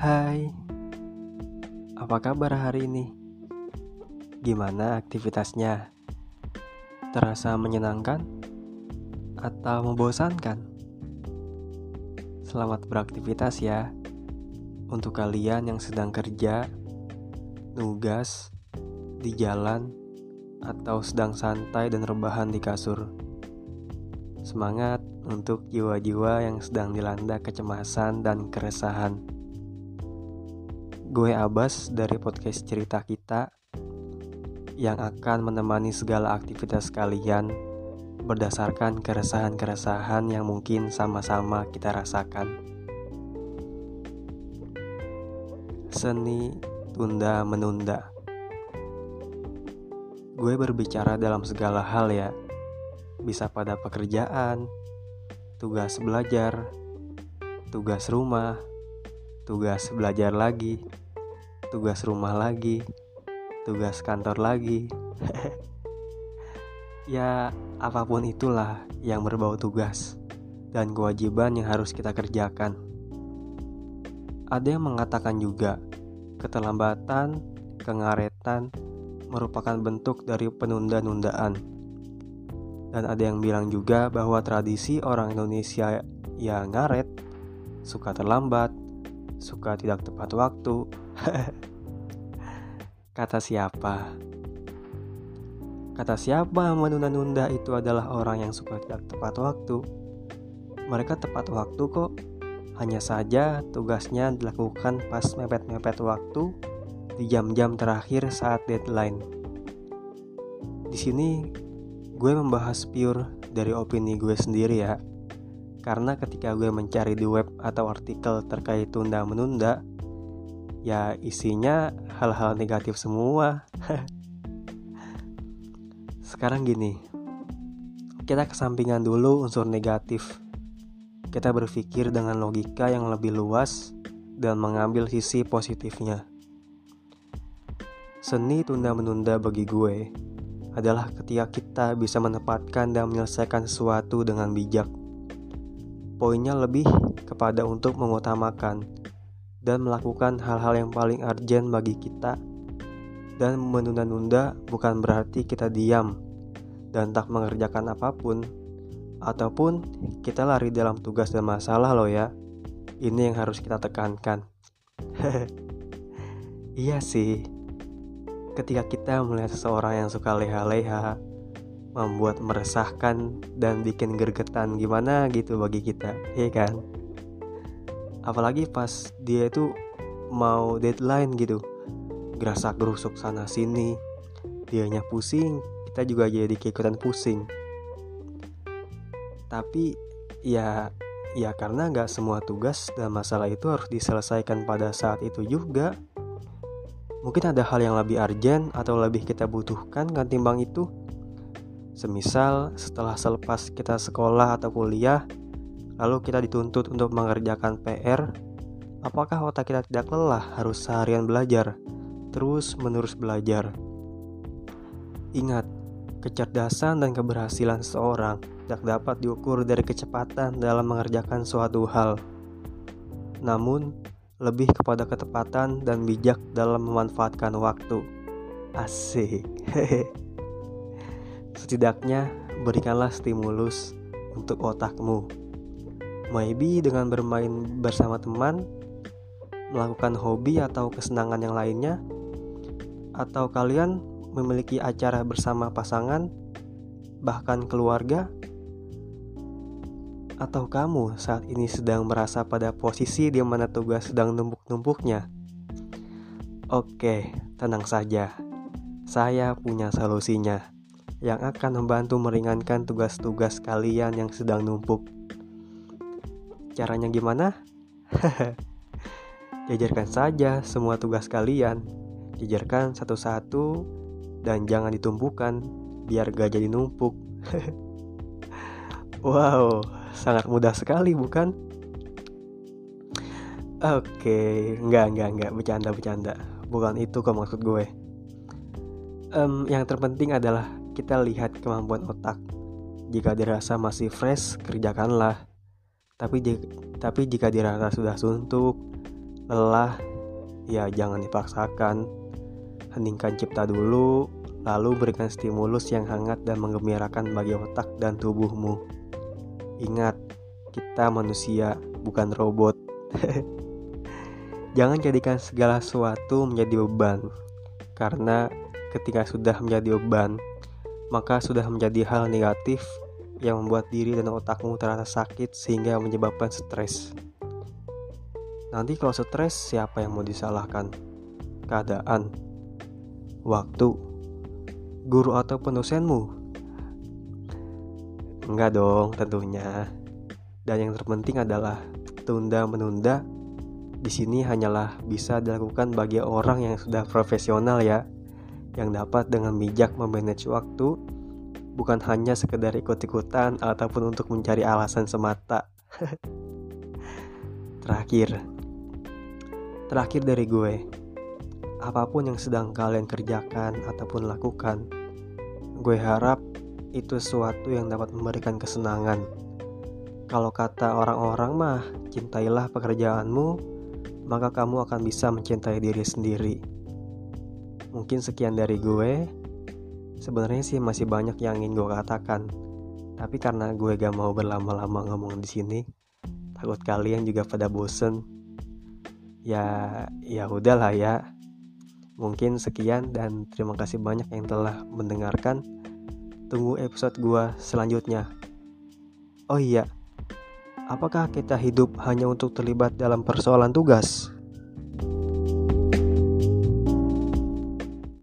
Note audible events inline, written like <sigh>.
Hai, apa kabar hari ini? Gimana aktivitasnya? Terasa menyenangkan atau membosankan? Selamat beraktivitas ya untuk kalian yang sedang kerja, nugas, di jalan, atau sedang santai dan rebahan di kasur. Semangat untuk jiwa-jiwa yang sedang dilanda kecemasan dan keresahan. Gue Abbas dari podcast cerita kita yang akan menemani segala aktivitas kalian berdasarkan keresahan-keresahan yang mungkin sama-sama kita rasakan. Seni tunda menunda. Gue berbicara dalam segala hal ya bisa pada pekerjaan, tugas belajar, tugas rumah, tugas belajar lagi, tugas rumah lagi, tugas kantor lagi. <laughs> ya, apa pun itulah yang berbau tugas dan kewajiban yang harus kita kerjakan. Ada yang mengatakan juga, keterlambatan, kengaretan merupakan bentuk dari penunda-nundaan dan ada yang bilang juga bahwa tradisi orang Indonesia yang ngaret, suka terlambat, suka tidak tepat waktu. <laughs> Kata siapa? Kata siapa menunda-nunda itu adalah orang yang suka tidak tepat waktu. Mereka tepat waktu kok. Hanya saja tugasnya dilakukan pas mepet-mepet waktu di jam-jam terakhir saat deadline. Di sini gue membahas pure dari opini gue sendiri ya karena ketika gue mencari di web atau artikel terkait tunda menunda ya isinya hal-hal negatif semua. <laughs> Sekarang gini kita kesampingan dulu unsur negatif. Kita berpikir dengan logika yang lebih luas dan mengambil sisi positifnya. Seni tunda menunda bagi gue adalah ketika kita bisa menempatkan dan menyelesaikan sesuatu dengan bijak. Poinnya lebih kepada untuk mengutamakan dan melakukan hal-hal yang paling urgent bagi kita dan menunda-nunda bukan berarti kita diam dan tak mengerjakan apa pun ataupun kita lari dalam tugas dan masalah loh ya. Ini yang harus kita tekankan. <laughs> iya sih, ketika kita melihat seseorang yang suka leha-leha, membuat meresahkan dan bikin gergetan gimana gitu bagi kita, ya kan? Apalagi pas dia itu mau deadline gitu, gerasak gerusuk sana sini, dianya pusing, kita juga jadi keikutan pusing. Tapi ya ya karena nggak semua tugas dan masalah itu harus diselesaikan pada saat itu juga Mungkin ada hal yang lebih urgent atau lebih kita butuhkan kan timbang itu. Semisal setelah selepas kita sekolah atau kuliah, lalu kita dituntut untuk mengerjakan PR, apakah otak kita tidak lelah harus seharian belajar, terus menerus belajar? Ingat, kecerdasan dan keberhasilan seseorang tidak dapat diukur dari kecepatan dalam mengerjakan suatu hal. Namun, lebih kepada ketepatan dan bijak dalam memanfaatkan waktu. Asik. <laughs> Setidaknya berikanlah stimulus untuk otakmu. Maybe dengan bermain bersama teman, melakukan hobi atau kesenangan yang lainnya, atau kalian memiliki acara bersama pasangan, bahkan keluarga, atau kamu saat ini sedang merasa pada posisi di mana tugas sedang numpuk-numpuknya? Oke, tenang saja. Saya punya solusinya yang akan membantu meringankan tugas-tugas kalian yang sedang numpuk. Caranya gimana? <laughs> Jajarkan saja semua tugas kalian. Jajarkan satu-satu dan jangan ditumpukan biar gak jadi numpuk. <laughs> wow, sangat mudah sekali bukan? Oke, enggak enggak enggak bercanda bercanda. Bukan itu kok maksud gue. Um, yang terpenting adalah kita lihat kemampuan otak. Jika dirasa masih fresh, kerjakanlah. Tapi jika, tapi jika dirasa sudah suntuk, lelah, ya jangan dipaksakan. Heningkan cipta dulu, lalu berikan stimulus yang hangat dan menggembirakan bagi otak dan tubuhmu. Ingat, kita manusia, bukan robot. <laughs> Jangan jadikan segala sesuatu menjadi beban, karena ketika sudah menjadi beban, maka sudah menjadi hal negatif yang membuat diri dan otakmu terasa sakit sehingga menyebabkan stres. Nanti kalau stres, siapa yang mau disalahkan? Keadaan, waktu, guru atau penusenmu? Enggak dong, tentunya. Dan yang terpenting adalah tunda-menunda di sini hanyalah bisa dilakukan bagi orang yang sudah profesional ya, yang dapat dengan bijak memanage waktu, bukan hanya sekedar ikut-ikutan ataupun untuk mencari alasan semata. <laughs> terakhir, terakhir dari gue, apa pun yang sedang kalian kerjakan ataupun lakukan, gue harap itu sesuatu yang dapat memberikan kesenangan. Kalau kata orang-orang mah, cintailah pekerjaanmu maka kamu akan bisa mencintai diri sendiri. Mungkin sekian dari gue. Sebenarnya sih masih banyak yang ingin gue katakan, tapi karena gue gak mau berlama-lama ngomong di sini, takut kalian juga pada bosen. Ya, ya udahlah ya. Mungkin sekian dan terima kasih banyak yang telah mendengarkan. Tunggu episode gue selanjutnya. Oh iya, Apakah kita hidup hanya untuk terlibat dalam persoalan tugas?